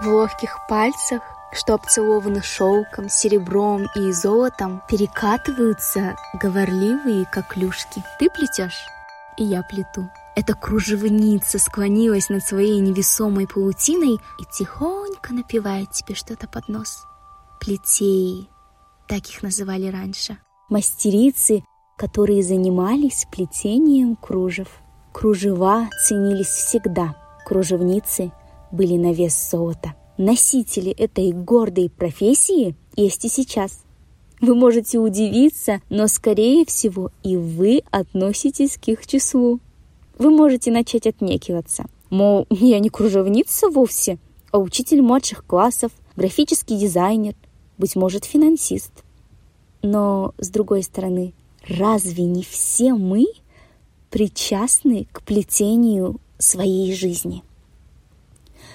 В ловких пальцах, что обцелованы шелком, серебром и золотом, перекатываются говорливые коклюшки. Ты плетешь, и я плету. Эта кружевница склонилась над своей невесомой паутиной и тихонько напевает тебе что-то под нос. Плетеи, так их называли раньше. Мастерицы, которые занимались плетением кружев. Кружева ценились всегда. Кружевницы были на вес золота. Носители этой гордой профессии есть и сейчас. Вы можете удивиться, но скорее всего и вы относитесь к их числу вы можете начать отнекиваться. Мол, я не кружевница вовсе, а учитель младших классов, графический дизайнер, быть может, финансист. Но, с другой стороны, разве не все мы причастны к плетению своей жизни?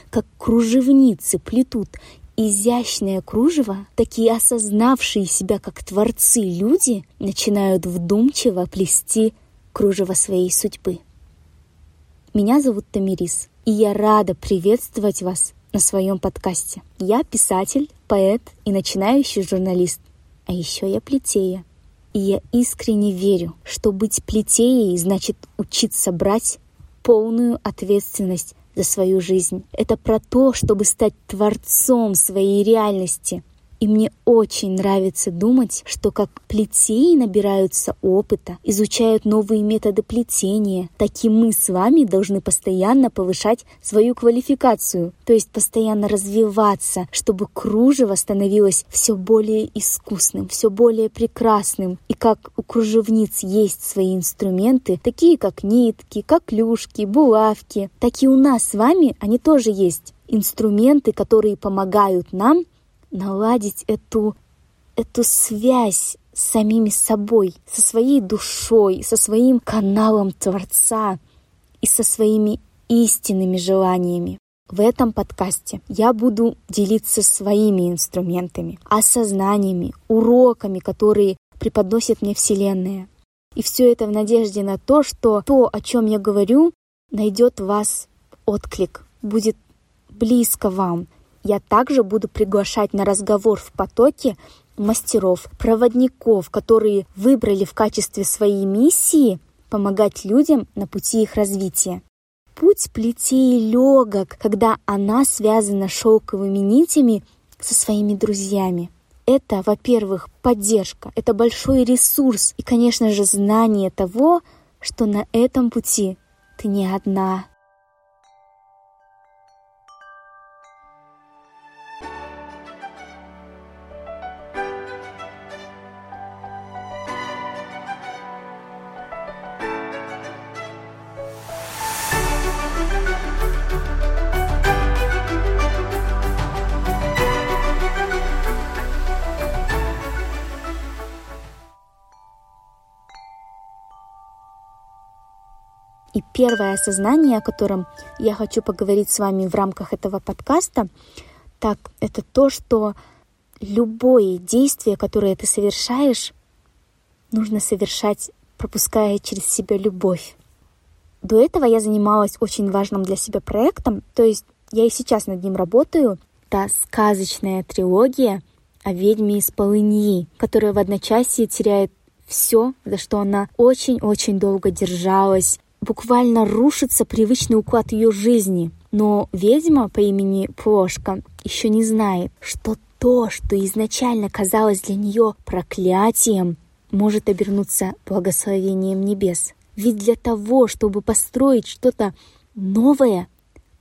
Как кружевницы плетут изящное кружево, такие осознавшие себя как творцы люди начинают вдумчиво плести кружево своей судьбы. Меня зовут Тамирис, и я рада приветствовать вас на своем подкасте. Я писатель, поэт и начинающий журналист. А еще я плетея. И я искренне верю, что быть плетеей значит учиться брать полную ответственность за свою жизнь. Это про то, чтобы стать творцом своей реальности — и мне очень нравится думать, что как плетеи набираются опыта, изучают новые методы плетения, так и мы с вами должны постоянно повышать свою квалификацию, то есть постоянно развиваться, чтобы кружево становилось все более искусным, все более прекрасным. И как у кружевниц есть свои инструменты, такие как нитки, как клюшки, булавки, так и у нас с вами они тоже есть инструменты, которые помогают нам наладить эту, эту связь с самими собой, со своей душой, со своим каналом Творца и со своими истинными желаниями. В этом подкасте я буду делиться своими инструментами, осознаниями, уроками, которые преподносит мне Вселенная. И все это в надежде на то, что то, о чем я говорю, найдет вас отклик, будет близко вам, я также буду приглашать на разговор в потоке мастеров, проводников, которые выбрали в качестве своей миссии помогать людям на пути их развития. Путь плетей легок, когда она связана шелковыми нитями со своими друзьями. Это, во-первых, поддержка, это большой ресурс и, конечно же, знание того, что на этом пути ты не одна. И первое осознание, о котором я хочу поговорить с вами в рамках этого подкаста, так это то, что любое действие, которое ты совершаешь, нужно совершать, пропуская через себя любовь. До этого я занималась очень важным для себя проектом, то есть я и сейчас над ним работаю. Это сказочная трилогия о ведьме из полыньи, которая в одночасье теряет все, за что она очень-очень долго держалась, буквально рушится привычный уклад ее жизни. Но ведьма по имени Плошка еще не знает, что то, что изначально казалось для нее проклятием, может обернуться благословением небес. Ведь для того, чтобы построить что-то новое,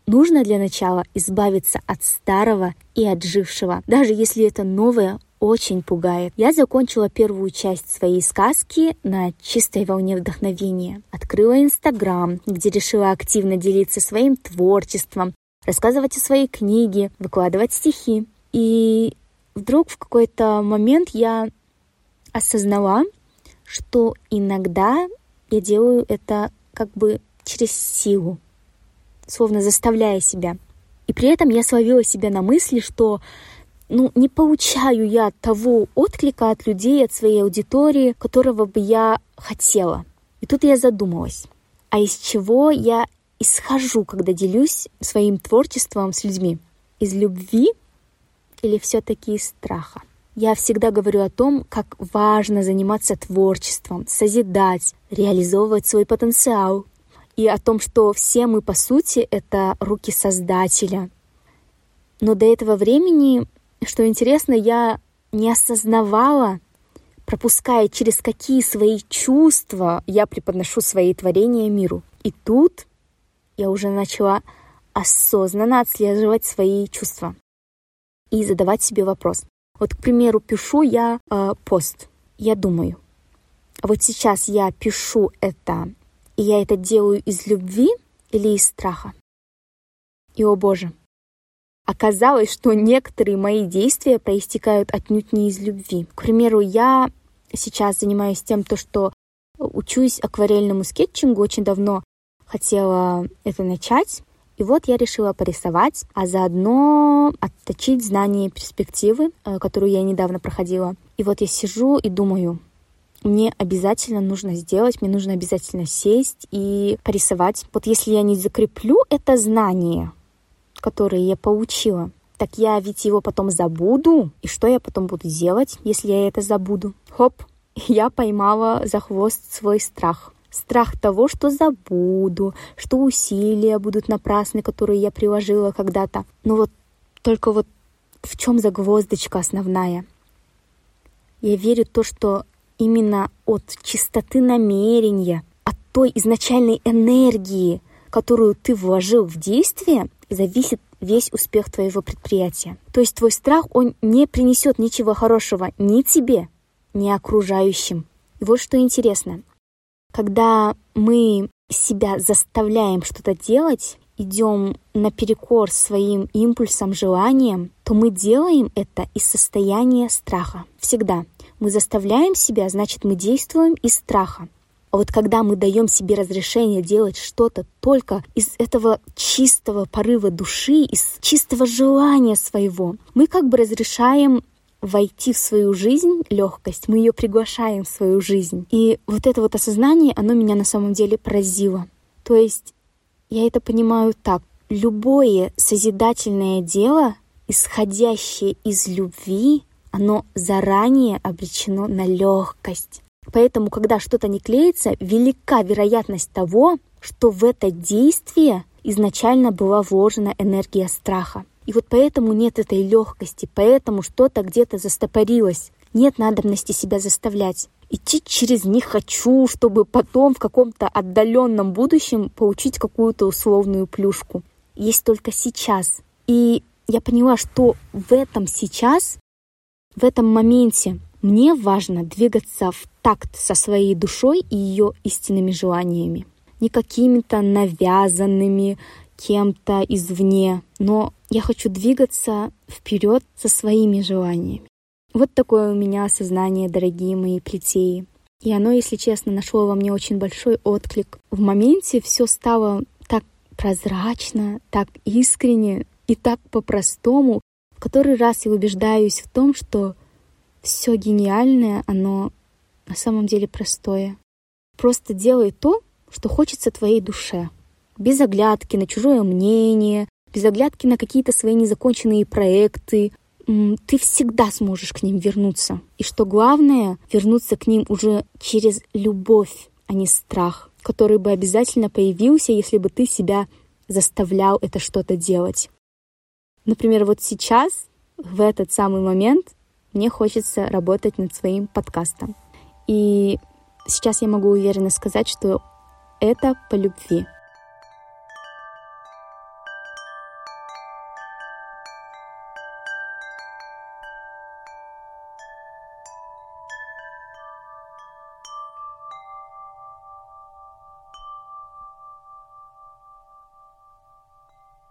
нужно для начала избавиться от старого и отжившего, даже если это новое очень пугает. Я закончила первую часть своей сказки на чистой волне вдохновения. Открыла Инстаграм, где решила активно делиться своим творчеством, рассказывать о своей книге, выкладывать стихи. И вдруг в какой-то момент я осознала, что иногда я делаю это как бы через силу, словно заставляя себя. И при этом я словила себя на мысли, что ну, не получаю я того отклика от людей, от своей аудитории, которого бы я хотела. И тут я задумалась, а из чего я исхожу, когда делюсь своим творчеством с людьми? из любви или все-таки из страха? Я всегда говорю о том, как важно заниматься творчеством, созидать, реализовывать свой потенциал. И о том, что все мы, по сути, это руки Создателя. Но до этого времени, что интересно, я не осознавала, пропуская через какие свои чувства я преподношу свои творения миру. И тут я уже начала осознанно отслеживать свои чувства и задавать себе вопрос. Вот, к примеру, пишу я э, пост, я думаю, вот сейчас я пишу это, и я это делаю из любви или из страха? И, о боже, оказалось, что некоторые мои действия проистекают отнюдь не из любви. К примеру, я сейчас занимаюсь тем, то, что учусь акварельному скетчингу, очень давно хотела это начать, и вот я решила порисовать, а заодно отточить знания перспективы, э, которую я недавно проходила. И вот я сижу и думаю, мне обязательно нужно сделать, мне нужно обязательно сесть и порисовать. Вот если я не закреплю это знание, которое я получила, так я ведь его потом забуду. И что я потом буду делать, если я это забуду? Хоп, я поймала за хвост свой страх. Страх того, что забуду, что усилия будут напрасны, которые я приложила когда-то. Но вот только вот в чем загвоздочка основная? Я верю в то, что именно от чистоты намерения, от той изначальной энергии, которую ты вложил в действие, зависит весь успех твоего предприятия. То есть твой страх, он не принесет ничего хорошего ни тебе, ни окружающим. И вот что интересно. Когда мы себя заставляем что-то делать, идем наперекор своим импульсам, желаниям, то мы делаем это из состояния страха. Всегда. Мы заставляем себя, значит, мы действуем из страха. А вот когда мы даем себе разрешение делать что-то только из этого чистого порыва души, из чистого желания своего, мы как бы разрешаем войти в свою жизнь легкость, мы ее приглашаем в свою жизнь. И вот это вот осознание, оно меня на самом деле поразило. То есть я это понимаю так. Любое созидательное дело, исходящее из любви, оно заранее обречено на легкость. Поэтому, когда что-то не клеится, велика вероятность того, что в это действие изначально была вложена энергия страха. И вот поэтому нет этой легкости, поэтому что-то где-то застопорилось. Нет надобности себя заставлять. Идти через «не хочу», чтобы потом в каком-то отдаленном будущем получить какую-то условную плюшку. Есть только сейчас. И я поняла, что в этом сейчас, в этом моменте мне важно двигаться в такт со своей душой и ее истинными желаниями. Не какими-то навязанными кем-то извне, но я хочу двигаться вперед со своими желаниями. Вот такое у меня осознание, дорогие мои плетеи. И оно, если честно, нашло во мне очень большой отклик. В моменте все стало так прозрачно, так искренне и так по-простому. В который раз я убеждаюсь в том, что все гениальное, оно на самом деле простое. Просто делай то, что хочется твоей душе. Без оглядки на чужое мнение, без оглядки на какие-то свои незаконченные проекты. Ты всегда сможешь к ним вернуться. И что главное, вернуться к ним уже через любовь, а не страх, который бы обязательно появился, если бы ты себя заставлял это что-то делать. Например, вот сейчас, в этот самый момент, мне хочется работать над своим подкастом. И сейчас я могу уверенно сказать, что это по любви.